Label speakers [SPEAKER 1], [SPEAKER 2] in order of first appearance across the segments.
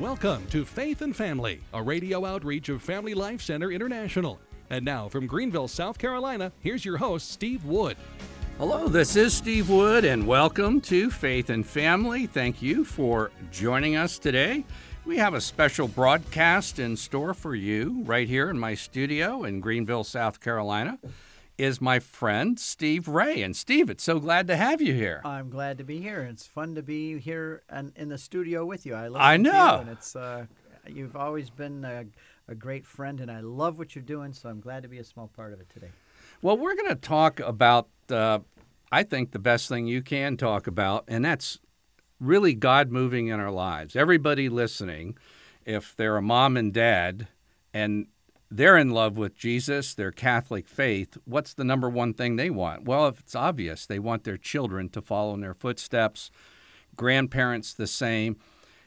[SPEAKER 1] Welcome to Faith and Family, a radio outreach of Family Life Center International. And now from Greenville, South Carolina, here's your host, Steve Wood.
[SPEAKER 2] Hello, this is Steve Wood, and welcome to Faith and Family. Thank you for joining us today. We have a special broadcast in store for you right here in my studio in Greenville, South Carolina. Is my friend Steve Ray. And Steve, it's so glad to have you here.
[SPEAKER 3] I'm glad to be here. It's fun to be here and in the studio with you. I, listen
[SPEAKER 2] I know.
[SPEAKER 3] you, and it's uh, you've always been a, a great friend, and I love what you're doing. So I'm glad to be a small part of it today.
[SPEAKER 2] Well, we're going to talk about, uh, I think, the best thing you can talk about, and that's really God moving in our lives. Everybody listening, if they're a mom and dad and they're in love with Jesus, their Catholic faith, what's the number one thing they want? Well, if it's obvious, they want their children to follow in their footsteps, grandparents the same.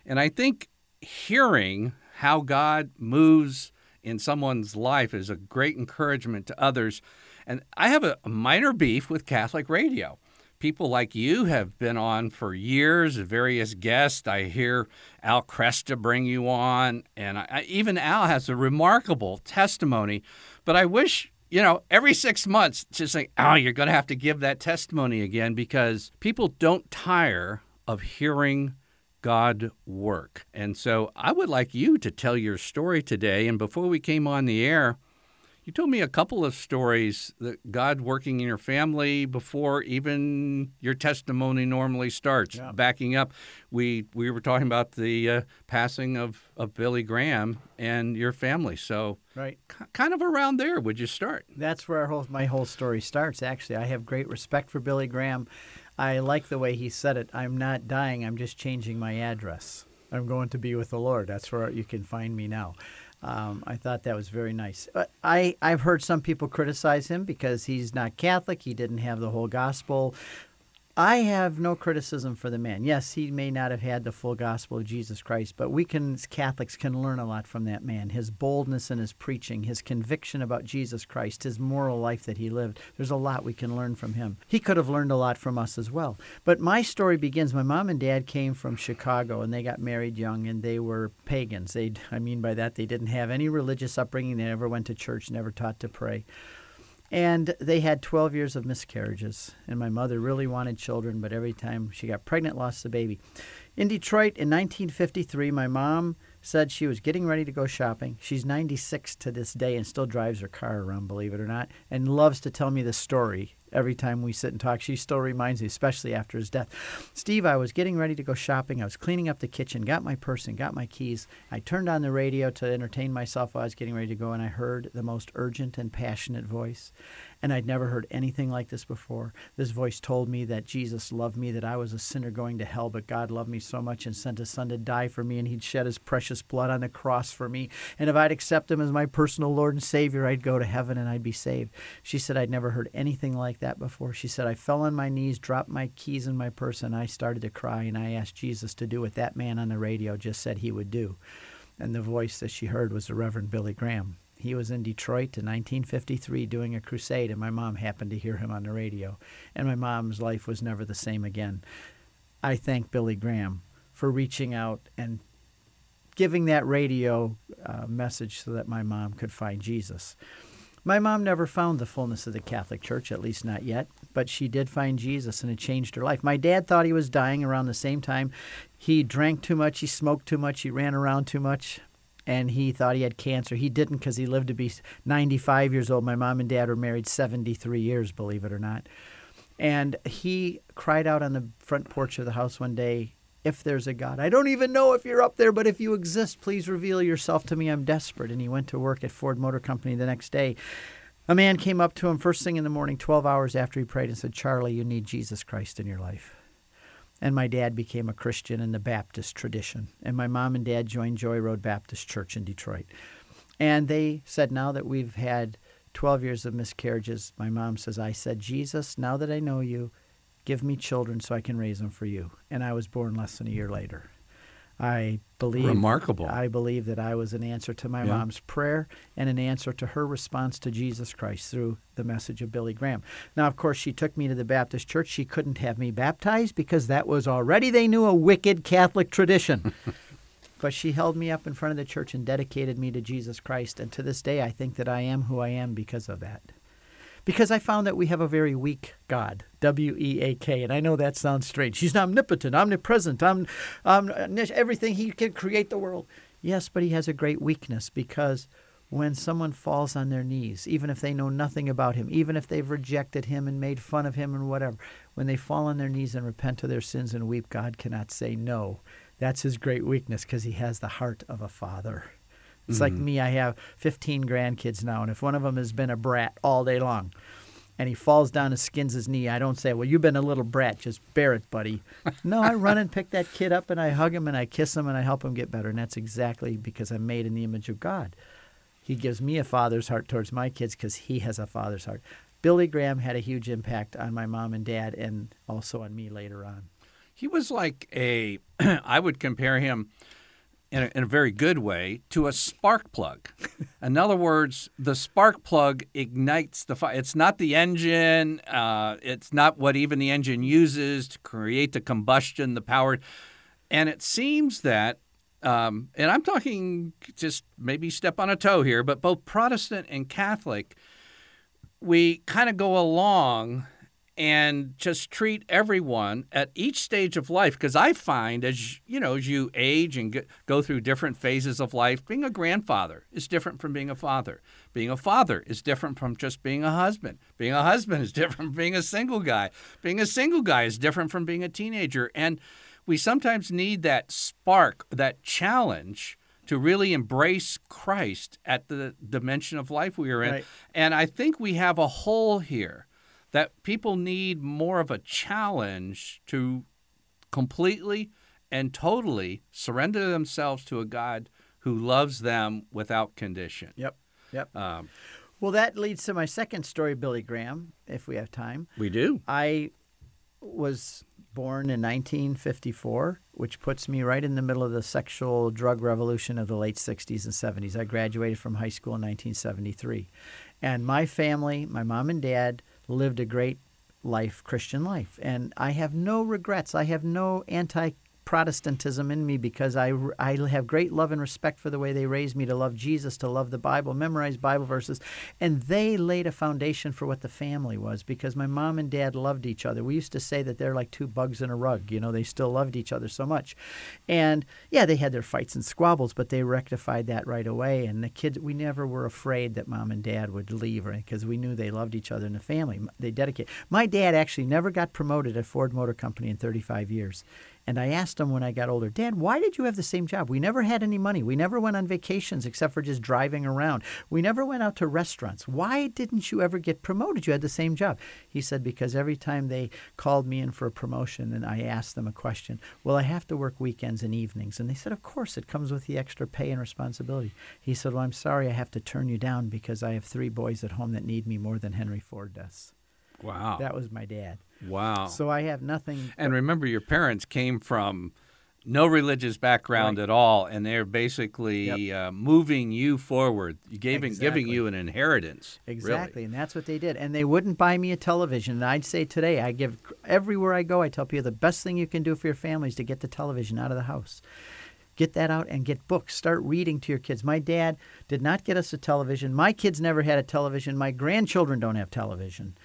[SPEAKER 2] And I think hearing how God moves in someone's life is a great encouragement to others. And I have a, minor beef with Catholic radio people like you have been on for years, various guests. I hear Al Kresta bring you on, and I, even Al has a remarkable testimony. But I wish, you know, every six months, just say, oh, you're going to have to give that testimony again because people don't tire of hearing God work. And so I would like you to tell your story today. And before we came on the air, you told me a couple of stories that God working in your family before even your testimony normally starts.
[SPEAKER 3] Yeah.
[SPEAKER 2] Backing up, we we were talking about the uh, passing of, of Billy Graham and your family. So,
[SPEAKER 3] Right.
[SPEAKER 2] k- kind of around there, would you start?
[SPEAKER 3] That's where our whole, my whole story starts. Actually, I have great respect for Billy Graham. I like the way he said it. I'm not dying. I'm just changing my address. I'm going to be with the Lord. That's where you can find me now. Um, I thought that was very nice. But I, I've heard some people criticize him because he's not Catholic. He didn't have the whole gospel. I have no criticism for the man. Yes, he may not have had the full gospel of Jesus Christ, but we can, as Catholics, can learn a lot from that man. His boldness in his preaching, his conviction about Jesus Christ, his moral life that he lived. There's a lot we can learn from him. He could have learned a lot from us as well. But my story begins. My mom and dad came from Chicago, and they got married young, and they were pagans. They, I mean by that, they didn't have any religious upbringing. They never went to church, never taught to pray. And they had 12 years of miscarriages. And my mother really wanted children, but every time she got pregnant, lost the baby. In Detroit in 1953, my mom said she was getting ready to go shopping. She's 96 to this day and still drives her car around, believe it or not, and loves to tell me the story every time we sit and talk. She still reminds me, especially after his death. Steve, I was getting ready to go shopping. I was cleaning up the kitchen, got my purse and got my keys. I turned on the radio to entertain myself while I was getting ready to go, and I heard the most urgent and passionate voice. And I'd never heard anything like this before. This voice told me that Jesus loved me, that I was a sinner going to hell, but God loved me so much and sent his son to die for me, and he'd shed his precious blood on the cross for me. And if I'd accept him as my personal Lord and Savior, I'd go to heaven and I'd be saved. She said, I'd never heard anything like that before. She said, I fell on my knees, dropped my keys in my purse, and I started to cry, and I asked Jesus to do what that man on the radio just said he would do. And the voice that she heard was the Reverend Billy Graham. He was in Detroit in 1953 doing a crusade, and my mom happened to hear him on the radio. And my mom's life was never the same again. I thank Billy Graham for reaching out and giving that radio uh, message so that my mom could find Jesus. My mom never found the fullness of the Catholic Church, at least not yet, but she did find Jesus and it changed her life. My dad thought he was dying around the same time. He drank too much, he smoked too much, he ran around too much, and he thought he had cancer. He didn't because he lived to be 95 years old. My mom and dad were married 73 years, believe it or not. And he cried out on the front porch of the house one day, If there's a God, I don't even know if you're up there, but if you exist, please reveal yourself to me. I'm desperate. And he went to work at Ford Motor Company the next day. A man came up to him first thing in the morning, 12 hours after he prayed, and said, Charlie, you need Jesus Christ in your life. And my dad became a Christian in the Baptist tradition. And my mom and dad joined Joy Road Baptist Church in Detroit. And they said, now that we've had 12 years of miscarriages, my mom says, I said, Jesus, now that I know you, give me children so I can raise them for you. And I was born less than a year later. I believe
[SPEAKER 2] Remarkable.
[SPEAKER 3] I believe that I was an answer to my
[SPEAKER 2] Yeah.
[SPEAKER 3] mom's prayer and an answer to her response to Jesus Christ through the message of Billy Graham. Now, of course, she took me to the Baptist church. She couldn't have me baptized because that was already they knew a wicked Catholic tradition. but she held me up in front of the church and dedicated me to Jesus Christ. And to this day, I think that I am who I am because of that. Because I found that we have a very weak God, W E A K. And I know that sounds strange. He's omnipotent, omnipresent, I'm, everything. He can create the world. Yes, but he has a great weakness because when someone falls on their knees, even if they know nothing about him, even if they've rejected him and made fun of him and whatever, when they fall on their knees and repent of their sins and weep, God cannot say no. That's his great weakness because he has the heart of a father. It's mm-hmm. like me, I have 15 grandkids now, and if one of them has been a brat all day long, and he falls down and skins his knee, I don't say, Well, you've been a little brat, just bear it, buddy. no, I run and pick that kid up and I hug him and I kiss him and I help him get better. And that's exactly because I'm made in the image of God. He gives me a father's heart towards my kids because he has a father's heart. Billy Graham had a huge impact on my mom and dad and also on me later on.
[SPEAKER 2] He was like a, I would compare him in a, in a, very good way to a spark plug. in other words, the spark plug ignites the fire. It's not the engine, uh, it's not what even the engine uses to create the combustion, the power. And it seems that um, and I'm talking just maybe step on a toe here, but both Protestant and Catholic, we kind of go along and just treat everyone at each stage of life because i find as you know as you age and go through different phases of life being a grandfather is different from being a father being a father is different from just being a husband being a husband is different from being a single guy being a single guy is different from being a teenager and we sometimes need that spark, that challenge to really embrace Christ at the dimension of life we are in. Right. And I think we have a hole here that people need more of a challenge to completely and totally surrender themselves to a God who loves them without condition.
[SPEAKER 3] Yep. Yep. Um, well, that leads to my second story, Billy Graham, if we have time.
[SPEAKER 2] We do.
[SPEAKER 3] I was born in 1954, which puts me right in the middle of the sexual drug revolution of the late 60s and 70s. I graduated from high school in 1973. And my family, my mom and dad, lived a great life, Christian life. And I have no regrets. I have no anti Protestantism in me because I, I have great love and respect for the way they raised me to love Jesus, to love the Bible, memorize Bible verses. And they laid a foundation for what the family was because my mom and dad loved each other. We used to say that they're like two bugs in a rug. You know, they still loved each other so much. And yeah, they had their fights and squabbles, but they rectified that right away. And the kids, we never were afraid that mom and dad would leave because we knew they loved each other in the family. They dedicated. My dad actually never got promoted at Ford Motor Company in 35 years. And I asked him when I got older, Dad, why did you have the same job? We never had any money. We never went on vacations except for just driving around. We never went out to restaurants. Why didn't you ever get promoted? You had the same job. He said, Because every time they called me in for a promotion and I asked them a question, Well, I have to work weekends and evenings. And they said, Of course, it comes with the extra pay and responsibility. He said, Well, I'm sorry I have to turn you down because I have three boys at home that need me more than Henry Ford does.
[SPEAKER 2] Wow.
[SPEAKER 3] That was my dad.
[SPEAKER 2] Wow.
[SPEAKER 3] So I have nothing.
[SPEAKER 2] And remember, your parents came from no religious background right. at all, and they're basically yep. uh, moving you forward, giving exactly. giving you an inheritance.
[SPEAKER 3] Exactly,
[SPEAKER 2] really.
[SPEAKER 3] and that's what they did. And they wouldn't buy me a television. And I'd say today, I give everywhere I go, I tell people the best thing you can do for your family is to get the television out of the house. Get that out and get books. Start reading to your kids. My dad did not get us a television. My kids never had a television. My grandchildren don't have television.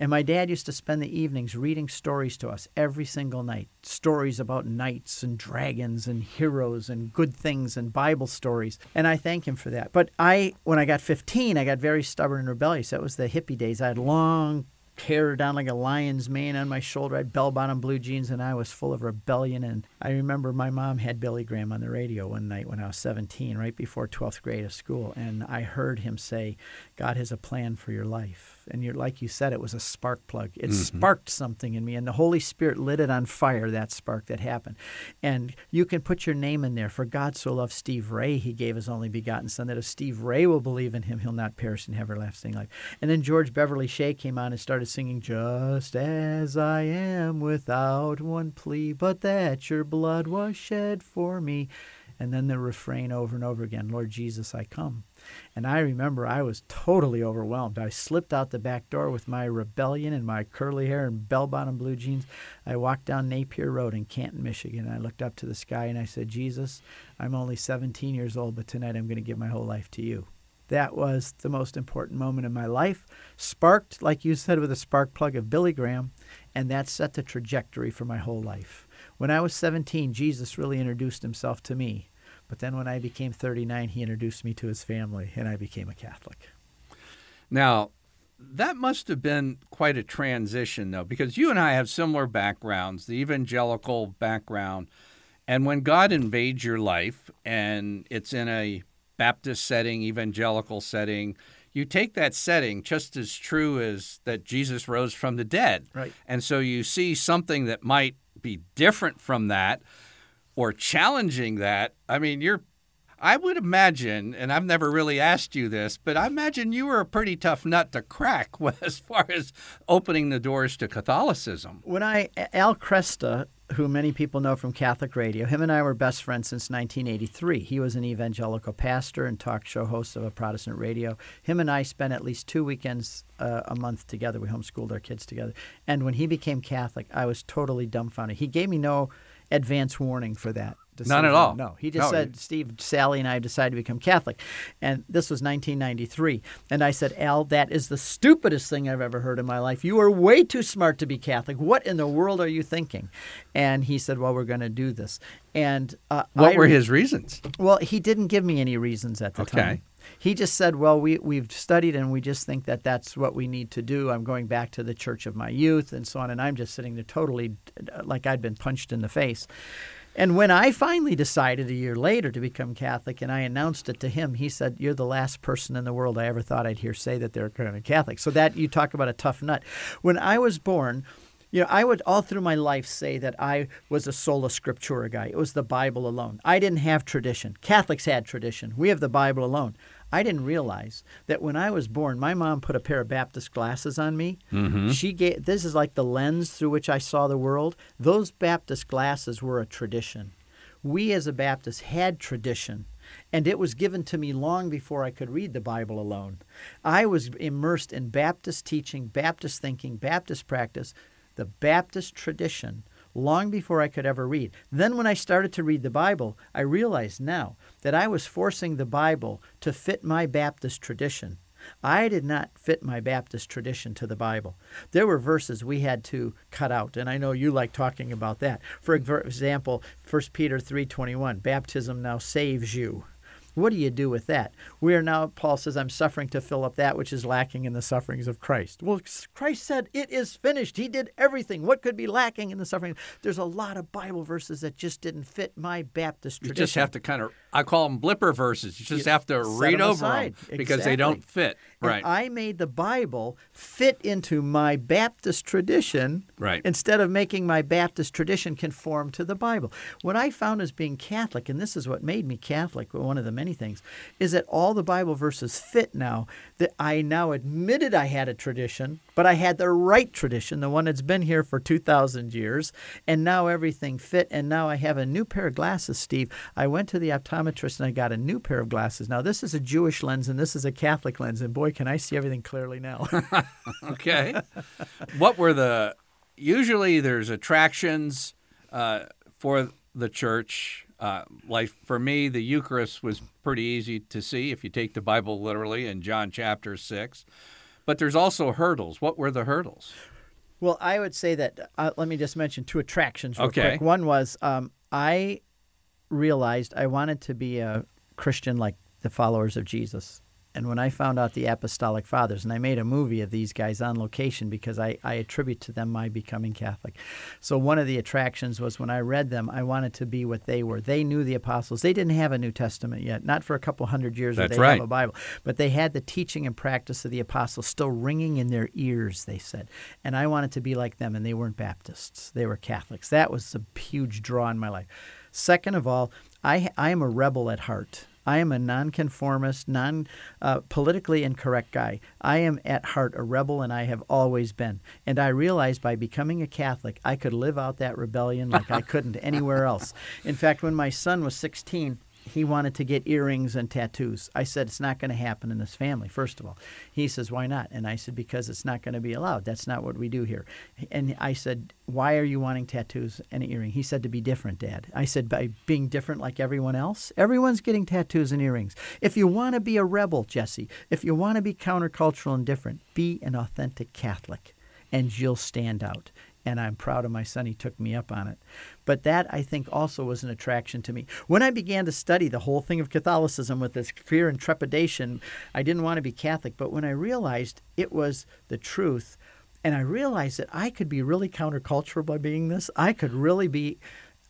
[SPEAKER 3] And my dad used to spend the evenings reading stories to us every single night stories about knights and dragons and heroes and good things and Bible stories. And I thank him for that. But I, when I got 15, I got very stubborn and rebellious. That was the hippie days. I had long hair down like a lion's mane on my shoulder. I had bell bottom blue jeans, and I was full of rebellion. And I remember my mom had Billy Graham on the radio one night when I was 17, right before 12th grade of school. And I heard him say, God has a plan for your life and you're like you said, it was a spark plug. It mm-hmm. sparked something in me, and the Holy Spirit lit it on fire. That spark that happened, and you can put your name in there. For God so loved Steve Ray, He gave His only begotten Son, that if Steve Ray will believe in Him, he'll not perish in everlasting life. And then George Beverly Shea came on and started singing, "Just as I am, without one plea, but that Your blood was shed for me." And then the refrain over and over again, Lord Jesus, I come. And I remember I was totally overwhelmed. I slipped out the back door with my rebellion and my curly hair and bell bottom blue jeans. I walked down Napier Road in Canton, Michigan. I looked up to the sky and I said, Jesus, I'm only 17 years old, but tonight I'm going to give my whole life to you. That was the most important moment in my life. Sparked, like you said, with a spark plug of Billy Graham, and that set the trajectory for my whole life. When I was 17, Jesus really introduced himself to me. But then when I became 39, he introduced me to his family, and I became a Catholic.
[SPEAKER 2] Now, that must have been quite a transition, though, because you and I have similar backgrounds, the evangelical background. And when God invades your life and it's in a Baptist setting, evangelical setting, you take that setting just as true as that Jesus rose from the dead.
[SPEAKER 3] Right.
[SPEAKER 2] And so you see something that might be different from that or challenging that. I mean, you're I would imagine, and I've never really asked you this, but I imagine you were a pretty tough nut to crack as far as opening the doors to Catholicism.
[SPEAKER 3] When I, Al Kresta, who many people know from Catholic radio, him and I were best friends since 1983. He was an evangelical pastor and talk show host of a Protestant radio. Him and I spent at least two weekends uh, a month together. We homeschooled our kids together. And when he became Catholic, I was totally dumbfounded. He gave me no advance warning for that.
[SPEAKER 2] None at all.
[SPEAKER 3] No, he just
[SPEAKER 2] No,
[SPEAKER 3] said, Steve, Sally, and I have decided to become Catholic. And this was 1993. And I said, Al, that is the stupidest thing I've ever heard in my life. You are way too smart to be Catholic. What in the world are you thinking? And he said, Well, we're going to do this. And uh,
[SPEAKER 2] What
[SPEAKER 3] I-
[SPEAKER 2] were his reasons?
[SPEAKER 3] Well, he didn't give me any reasons at the
[SPEAKER 2] Okay.
[SPEAKER 3] time. He just said, "Well, we we've studied and we just think that that's what we need to do. I'm going back to the church of my youth and so on." And I'm just sitting there totally like I'd been punched in the face. And when I finally decided a year later to become Catholic and I announced it to him, he said, You're the last person in the world I ever thought I'd hear say that they're Catholic. So that you talk about a tough nut. When I was born, you know, I would all through my life say that I was a sola scriptura guy. It was the Bible alone. I didn't have tradition. Catholics had tradition. We have the Bible alone. I didn't realize that when I was born, my mom put a pair of Baptist glasses on me. Mm-hmm. She gave this is like the lens through which I saw the world. Those Baptist glasses were a tradition. We as a Baptist had tradition. And it was given to me long before I could read the Bible alone. I was immersed in Baptist teaching, Baptist thinking, Baptist practice, the Baptist tradition long before I could ever read. Then, when I started to read the Bible, I realized now that I was forcing the Bible to fit my Baptist tradition. I did not fit my Baptist tradition to the Bible. There were verses we had to cut out, and I know you like talking about that. For example, 1 Peter 3:21, baptism now saves you. What do you do with that? We are now, Paul says, I'm suffering to fill up that which is lacking in the sufferings of Christ. Well, Christ said, It is finished. He did everything. What could be lacking in the suffering? There's a lot of Bible verses that just didn't fit my Baptist tradition.
[SPEAKER 2] You just have to kind of, I call them blipper verses. You just have to read over
[SPEAKER 3] aside.
[SPEAKER 2] them because they don't fit.
[SPEAKER 3] And
[SPEAKER 2] Right.
[SPEAKER 3] I made the Bible fit into my Baptist tradition
[SPEAKER 2] Right.
[SPEAKER 3] instead of making my Baptist tradition conform to the Bible. What I found as being Catholic, and this is what made me Catholic, one of the many things, is that all the Bible verses fit now. That I now admitted I had a tradition, but I had the right tradition, the one that's been here for 2,000 years, and now everything fit. And now I have a new pair of glasses, Steve. I went to the optometrist and I got a new pair of glasses. Now, this is a Jewish lens and this is a Catholic lens, and boy, can I see everything clearly now.
[SPEAKER 2] okay. what were the, usually there's attractions uh, for the church. Uh, like for me, the Eucharist was pretty easy to see if you take the Bible literally in John chapter 6. But there's also hurdles. What were the hurdles?
[SPEAKER 3] Well, I would say that. Uh, let me just mention two attractions real
[SPEAKER 2] Okay.
[SPEAKER 3] quick. One was um, I realized I wanted to be a Christian like the followers of Jesus. And when I found out the Apostolic Fathers, and I made a movie of these guys on location because I, I attribute to them my becoming Catholic. So one of the attractions was when I read them, I wanted to be what they were. They knew the apostles. They didn't have a New Testament yet, not for a couple hundred years
[SPEAKER 2] That's
[SPEAKER 3] they
[SPEAKER 2] right.
[SPEAKER 3] have a Bible. But they had the teaching and practice of the apostles still ringing in their ears, they said. And I wanted to be like them, and they weren't Baptists. They were Catholics. That was a huge draw in my life. Second of all, I, I am a rebel at heart. I am a nonconformist, non uh, politically incorrect guy. I am at heart a rebel, and I have always been. And I realized by becoming a Catholic, I could live out that rebellion like I couldn't anywhere else. In fact, when my son was 16, he wanted to get earrings and tattoos. I said, It's not going to happen in this family, first of all. He says, Why not? And I said, Because it's not going to be allowed. That's not what we do here. And I said, Why are you wanting tattoos and an earring? He said, To be different, Dad. I said, By being different like everyone else? Everyone's getting tattoos and earrings. If you want to be a rebel, Jesse, if you want to be countercultural and different, be an authentic Catholic and you'll stand out and I'm proud of my son. He took me up on it. But that, I think, also was an attraction to me. When I began to study the whole thing of Catholicism with this fear and trepidation, I didn't want to be Catholic. But when I realized it was the truth, and I realized that I could be really countercultural by being this, I could really be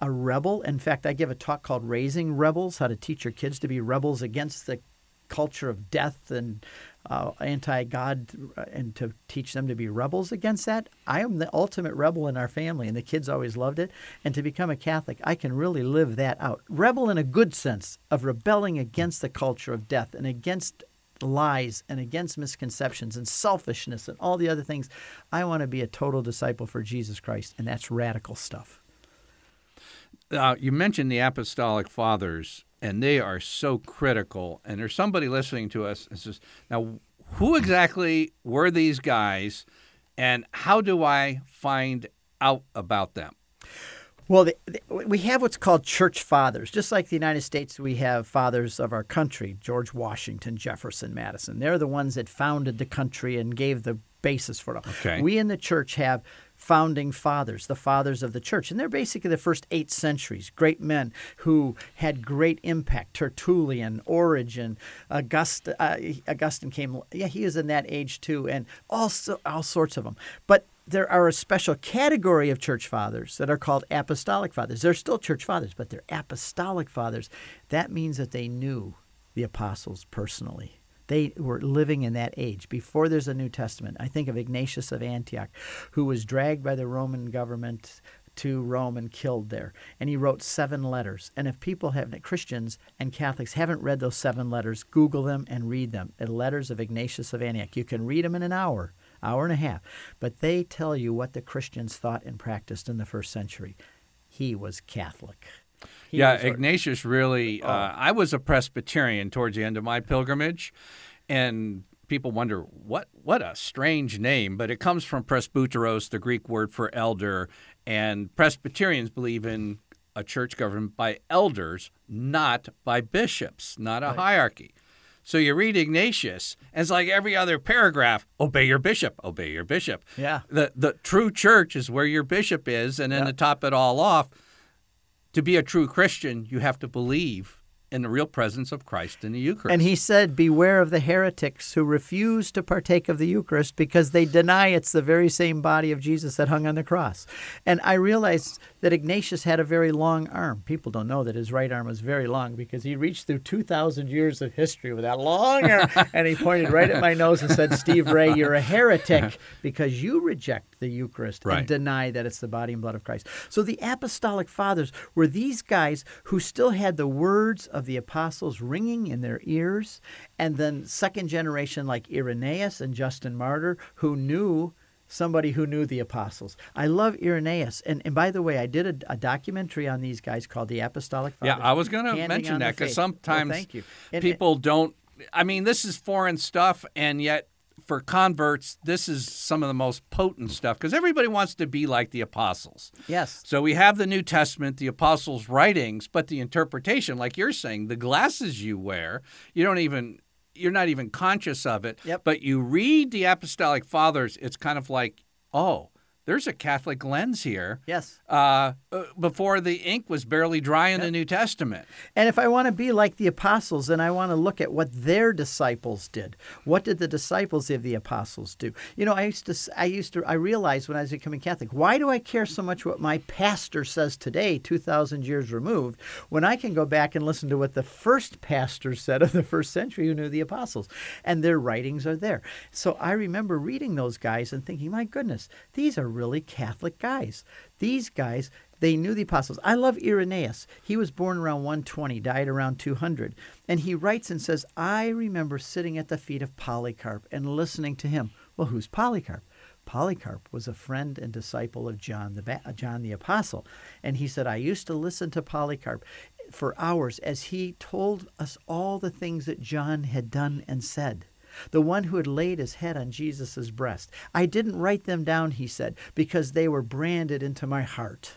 [SPEAKER 3] a rebel. In fact, I give a talk called Raising Rebels How to Teach Your Kids to Be Rebels Against the Culture of Death and uh, anti God uh, and to teach them to be rebels against that. I am the ultimate rebel in our family, and the kids always loved it. And to become a Catholic, I can really live that out. Rebel in a good sense of rebelling against the culture of death and against lies and against misconceptions and selfishness and all the other things. I want to be a total disciple for Jesus Christ, and that's radical stuff.
[SPEAKER 2] Uh, you mentioned the apostolic fathers and they are so critical. And there's somebody listening to us and says, now, who exactly were these guys, and how do I find out about them?
[SPEAKER 3] Well, the, the, we have what's called church fathers. Just like the United States, we have fathers of our country George Washington, Jefferson, Madison. They're the ones that founded the country and gave the basis for it.
[SPEAKER 2] Okay.
[SPEAKER 3] We in the church have founding fathers, the fathers of the church. And they're basically the first eight centuries, great men who had great impact. Tertullian, Origen, August, uh, Augustine came, yeah, he is in that age too, and also all sorts of them. But there are a special category of church fathers that are called apostolic fathers. They're still church fathers, but they're apostolic fathers. That means that they knew the apostles personally. They were living in that age before there's a New Testament. I think of Ignatius of Antioch, who was dragged by the Roman government to Rome and killed there. And he wrote seven letters. And if people haven't, Christians and Catholics haven't read those seven letters, Google them and read them. The letters of Ignatius of Antioch. You can read them in an hour, hour and a half. But they tell you what the Christians thought and practiced in the first century. He was Catholic.
[SPEAKER 2] He yeah, Ignatius really. Oh. Uh, I was a Presbyterian towards the end of my pilgrimage, and people wonder what what a strange name, but it comes from presbyteros, the Greek word for elder, and Presbyterians believe in a church governed by elders, not by bishops, not a right. hierarchy. So you read Ignatius, and it's like every other paragraph: obey your bishop, obey your bishop.
[SPEAKER 3] Yeah.
[SPEAKER 2] The the true church is where your bishop is, and then to top it all off, to be a true Christian, you have to believe in the real presence of Christ in the Eucharist.
[SPEAKER 3] And he said, Beware of the heretics who refuse to partake of the Eucharist because they deny it's the very same body of Jesus that hung on the cross. And I realized that Ignatius had a very long arm. People don't know that his right arm was very long because he reached through 2,000 years of history with that long arm. and he pointed right at my nose and said, Steve Ray, you're a heretic because you reject the Eucharist
[SPEAKER 2] right.
[SPEAKER 3] and deny that it's the body and blood of Christ. So the apostolic fathers were these guys who still had the words of the apostles ringing in their ears, and then second generation like Irenaeus and Justin Martyr, who knew somebody who knew the apostles. I love Irenaeus. And, and by the way, I did a, a documentary on these guys called The Apostolic Fathers.
[SPEAKER 2] Yeah, I was going to mention that because sometimes
[SPEAKER 3] well, thank you. And,
[SPEAKER 2] people don't. I mean, this is foreign stuff, and yet for converts, this is some of the most potent stuff because everybody wants to be like the apostles.
[SPEAKER 3] Yes.
[SPEAKER 2] So we have the New Testament, the apostles' writings, but the interpretation, like you're saying, the glasses you wear, you don't even you're not even conscious of it.
[SPEAKER 3] Yep.
[SPEAKER 2] But you read the apostolic fathers, it's kind of like, oh, there's a Catholic lens here.
[SPEAKER 3] Yes.
[SPEAKER 2] Uh, uh, before the ink was barely dry in
[SPEAKER 3] yep.
[SPEAKER 2] the New Testament.
[SPEAKER 3] And if I want to be like the apostles, then I want to look at what their disciples did. What did the disciples of the apostles do? You know, I used to, I used to, I realized when I was becoming Catholic, why do I care so much what my pastor says today, 2,000 years removed, when I can go back and listen to what the first pastor said of the first century who knew the apostles? And their writings are there. So I remember reading those guys and thinking, my goodness, these are really Catholic guys. These guys, they knew the apostles. I love Irenaeus. He was born around 120, died around 200. And he writes and says, I remember sitting at the feet of Polycarp and listening to him. Well, who's Polycarp? Polycarp was a friend and disciple of John the, John the Apostle. And he said, I used to listen to Polycarp for hours as he told us all the things that John had done and said. The one who had laid his head on Jesus' breast. I didn't write them down, he said, because they were branded into my heart.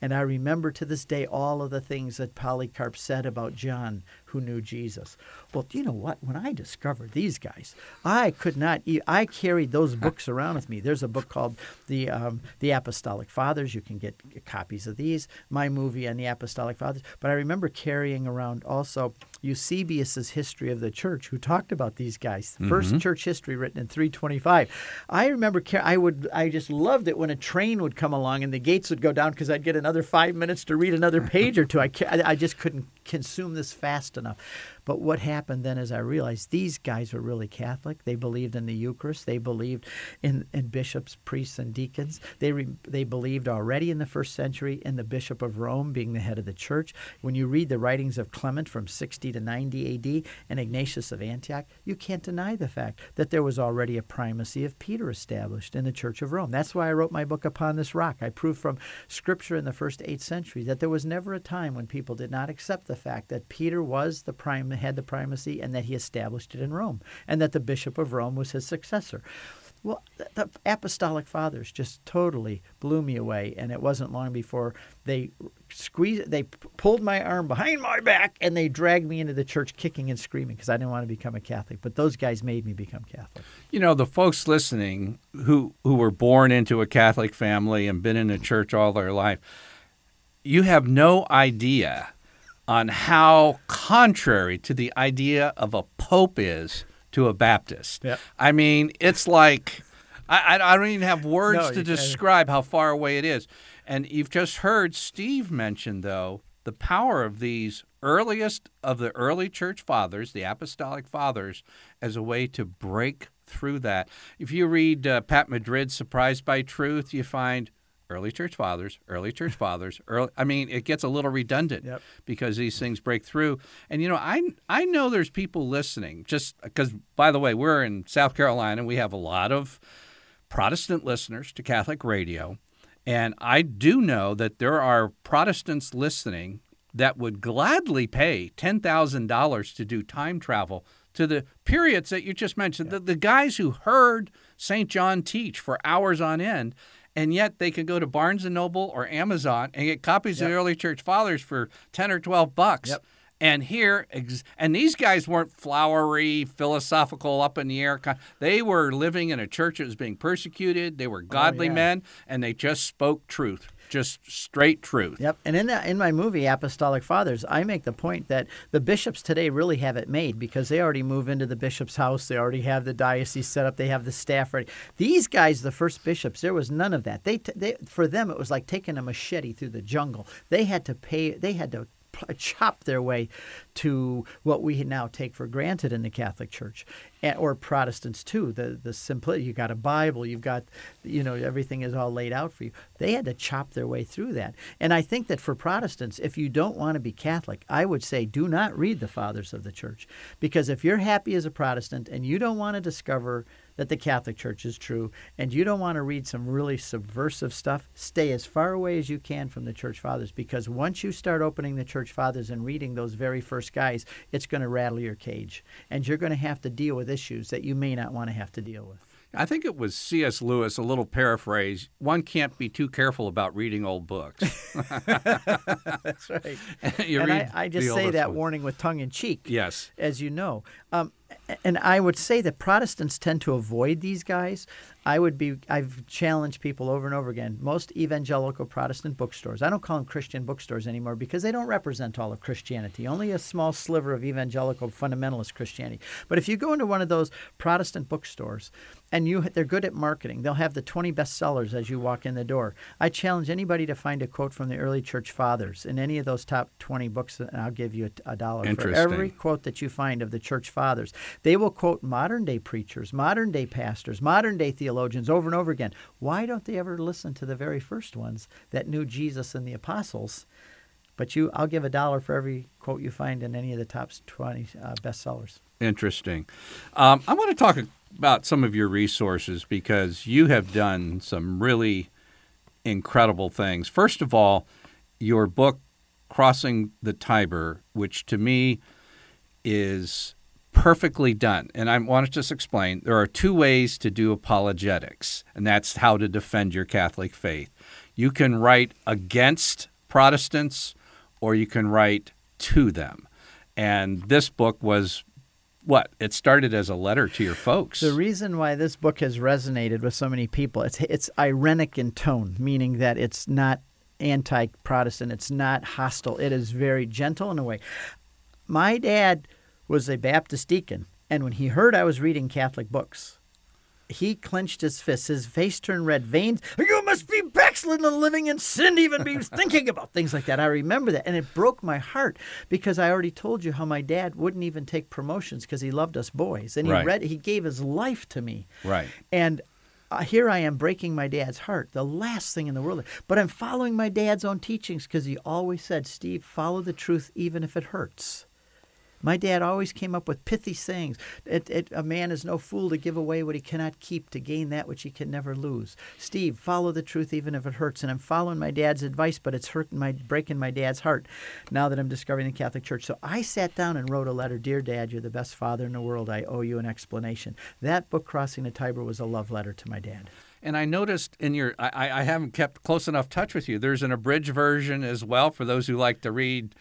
[SPEAKER 3] And I remember to this day all of the things that Polycarp said about John who knew Jesus. Well, you know what? When I discovered these guys, I could not. E- I carried those books around with me. There's a book called the um, the Apostolic Fathers. You can get copies of these. My movie on the Apostolic Fathers. But I remember carrying around also Eusebius's History of the Church, who talked about these guys. 1st
[SPEAKER 2] Mm-hmm.
[SPEAKER 3] church history written in 325. I remember car- I would I just loved it when a train would come along and the gates would go down because I'd get another five minutes to read another page or two. I I just couldn't consume this fast enough. But what happened then is I realized these guys were really Catholic. They believed in the Eucharist. They believed in, in bishops, priests, and deacons. They re, they believed already in the first century in the Bishop of Rome being the head of the church. When you read the writings of Clement from 60 to 90 A.D. and Ignatius of Antioch, you can't deny the fact that there was already a primacy of Peter established in the Church of Rome. That's why I wrote my book Upon This Rock. I proved from Scripture in the first eight centuries that there was never a time when people did not accept the fact that Peter was the prime had the primacy and that he established it in Rome, and that the Bishop of Rome was his successor. Well, the, apostolic fathers just totally blew me away, and it wasn't long before they squeezed, they pulled my arm behind my back, and they dragged me into the church, kicking and screaming because I didn't want to become a Catholic. But those guys made me become Catholic.
[SPEAKER 2] You know, the folks listening who who were born into a Catholic family and been in a church all their life, you have no idea on how contrary to the idea of a pope is to a Baptist.
[SPEAKER 3] Yep.
[SPEAKER 2] I mean, it's like I, I don't even have words
[SPEAKER 3] No,
[SPEAKER 2] to describe how far away it is. And you've just heard Steve mention though the power of these earliest of the early church fathers, the apostolic fathers, as a way to break through that. If you read uh, Pat Madrid's Surprised by Truth, you find early church fathers, early church fathers, early I mean, it gets a little redundant
[SPEAKER 3] Yep.
[SPEAKER 2] because these things break through. And you know, I I know there's people listening just because by the way, we're in South Carolina, we have a lot of Protestant listeners to Catholic radio. And I do know that there are Protestants listening that would gladly pay $10,000 to do time travel to the periods that you just mentioned. The, the guys who heard St. John teach for hours on end, and yet they could go to Barnes & Noble or Amazon and get copies of the early church fathers for 10 or 12 bucks.
[SPEAKER 3] Yep.
[SPEAKER 2] And here, ex- and these guys weren't flowery, philosophical, up in the air. They were living in a church that was being persecuted. They were oh, godly
[SPEAKER 3] yeah.
[SPEAKER 2] men, and they just spoke truth, just straight truth.
[SPEAKER 3] Yep, and in that in my movie Apostolic Fathers, I make the point that the bishops today really have it made because they already move into the bishop's house, they already have the diocese set up, they have the staff ready. These guys, the first bishops, there was none of that. They, they for them it was like taking a machete through the jungle. They had to pay. They had to chop their way to what we now take for granted in the Catholic Church, or Protestants too. The the simplicity. You got a Bible. You've got, you know, everything is all laid out for you. They had to chop their way through that. And I think that for Protestants, if you don't want to be Catholic, I would say do not read the Fathers of the Church, because if you're happy as a Protestant and you don't want to discover that the Catholic Church is true, and you don't want to read some really subversive stuff, stay as far away as you can from the Church Fathers because once you start opening the Church Fathers and reading those very first guys, it's going to rattle your cage. And you're going to have to deal with issues that you may not want to have to deal with.
[SPEAKER 2] I think it was C.S. Lewis, a little paraphrase. One can't be too careful about reading old books.
[SPEAKER 3] That's right. And I, I just say that
[SPEAKER 2] one.
[SPEAKER 3] warning with tongue in cheek.
[SPEAKER 2] Yes.
[SPEAKER 3] as you know. Um, and I would say that Protestants tend to avoid these guys. I would be. I've challenged people over and over again. Most evangelical Protestant bookstores. I don't call them Christian bookstores anymore because they don't represent all of Christianity. Only a small sliver of evangelical fundamentalist Christianity. But if you go into one of those Protestant bookstores, and you they're good at marketing, they'll have the 20 bestsellers as you walk in the door. I challenge anybody to find a quote from the early church fathers in any of those top 20 books, and I'll give you a, a dollar for every quote that you find of the church fathers. They will quote modern day preachers, modern day pastors, modern day theologians over and over again. Why don't they ever listen to the very first ones that knew Jesus and the apostles? But you, I'll give a dollar for every quote you find in any of the top 20 uh, bestsellers.
[SPEAKER 2] Interesting. Um, I want to talk about some of your resources because you have done some really incredible things. First of all, your book, Crossing the Tiber, which to me is perfectly done. And I want to just explain there are two ways to do apologetics, and that's how to defend your Catholic faith. You can write against Protestants or you can write to them. And this book was what? It started as a letter to your folks.
[SPEAKER 3] The reason why this book has resonated with so many people, it's it's ironic in tone, meaning that it's not anti-Protestant, it's not hostile. It is very gentle in a way. My dad was a Baptist deacon, and when he heard I was reading Catholic books, he clenched his fists. His face turned red. Veins. You must be backslidden and living in sin, to even be thinking about things like that. I remember that, and it broke my heart because I already told you how my dad wouldn't even take promotions because he loved us boys, and he
[SPEAKER 2] Right.
[SPEAKER 3] read. He gave his life to me.
[SPEAKER 2] Right.
[SPEAKER 3] And uh, here I am breaking my dad's heart, the last thing in the world. But I'm following my dad's own teachings because he always said, Steve, follow the truth even if it hurts. My dad always came up with pithy sayings. It, it, a man is no fool to give away what he cannot keep to gain that which he can never lose. Steve, follow the truth even if it hurts. And I'm following my dad's advice, but it's hurting my breaking my dad's heart now that I'm discovering the Catholic Church. So I sat down and wrote a letter. Dear Dad, you're the best father in the world. I owe you an explanation. That book, Crossing the Tiber, was a love letter to my dad.
[SPEAKER 2] And I noticed in your, I, I I haven't kept close enough touch with you. There's an abridged version as well for those who like to read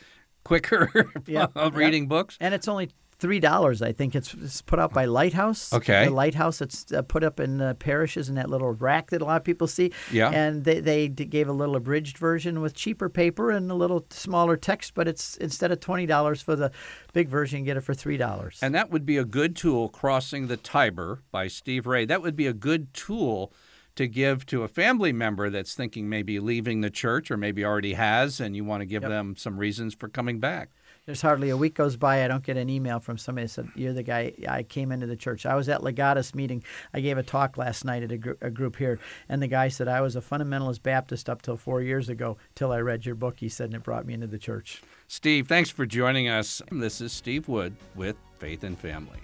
[SPEAKER 2] quicker
[SPEAKER 3] Yep, yep.
[SPEAKER 2] reading books.
[SPEAKER 3] And it's only three dollars. I think it's, it's put out by Lighthouse.
[SPEAKER 2] Okay.
[SPEAKER 3] the Lighthouse. It's uh, put up in uh, parishes in that little rack that a lot of people see.
[SPEAKER 2] Yeah.
[SPEAKER 3] And they they gave a little abridged version with cheaper paper and a little smaller text, but it's instead of twenty dollars for the big version, you get it for three dollars.
[SPEAKER 2] And that would be a good tool, Crossing the Tiber by Steve Ray. That would be a good tool to give to a family member that's thinking maybe leaving the church or maybe already has, and you want to give
[SPEAKER 3] Yep.
[SPEAKER 2] them some reasons for coming back.
[SPEAKER 3] There's hardly a week goes by I don't get an email from somebody that said you're the guy I came into the church. I was at Legatus meeting. I gave a talk last night at a, gr- a group here, and the guy said I was a fundamentalist Baptist up till four years ago till I read your book. He said and it brought me into the church.
[SPEAKER 2] Steve, thanks for joining us. This is Steve Wood with Faith and Family.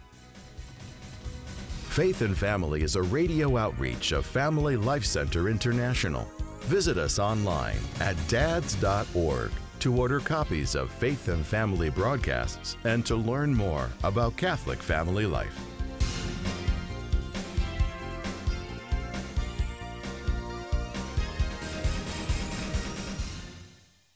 [SPEAKER 4] Faith and Family is a radio outreach of Family Life Center International. Visit us online at dads.org to order copies of Faith and Family broadcasts and to learn more about Catholic family life.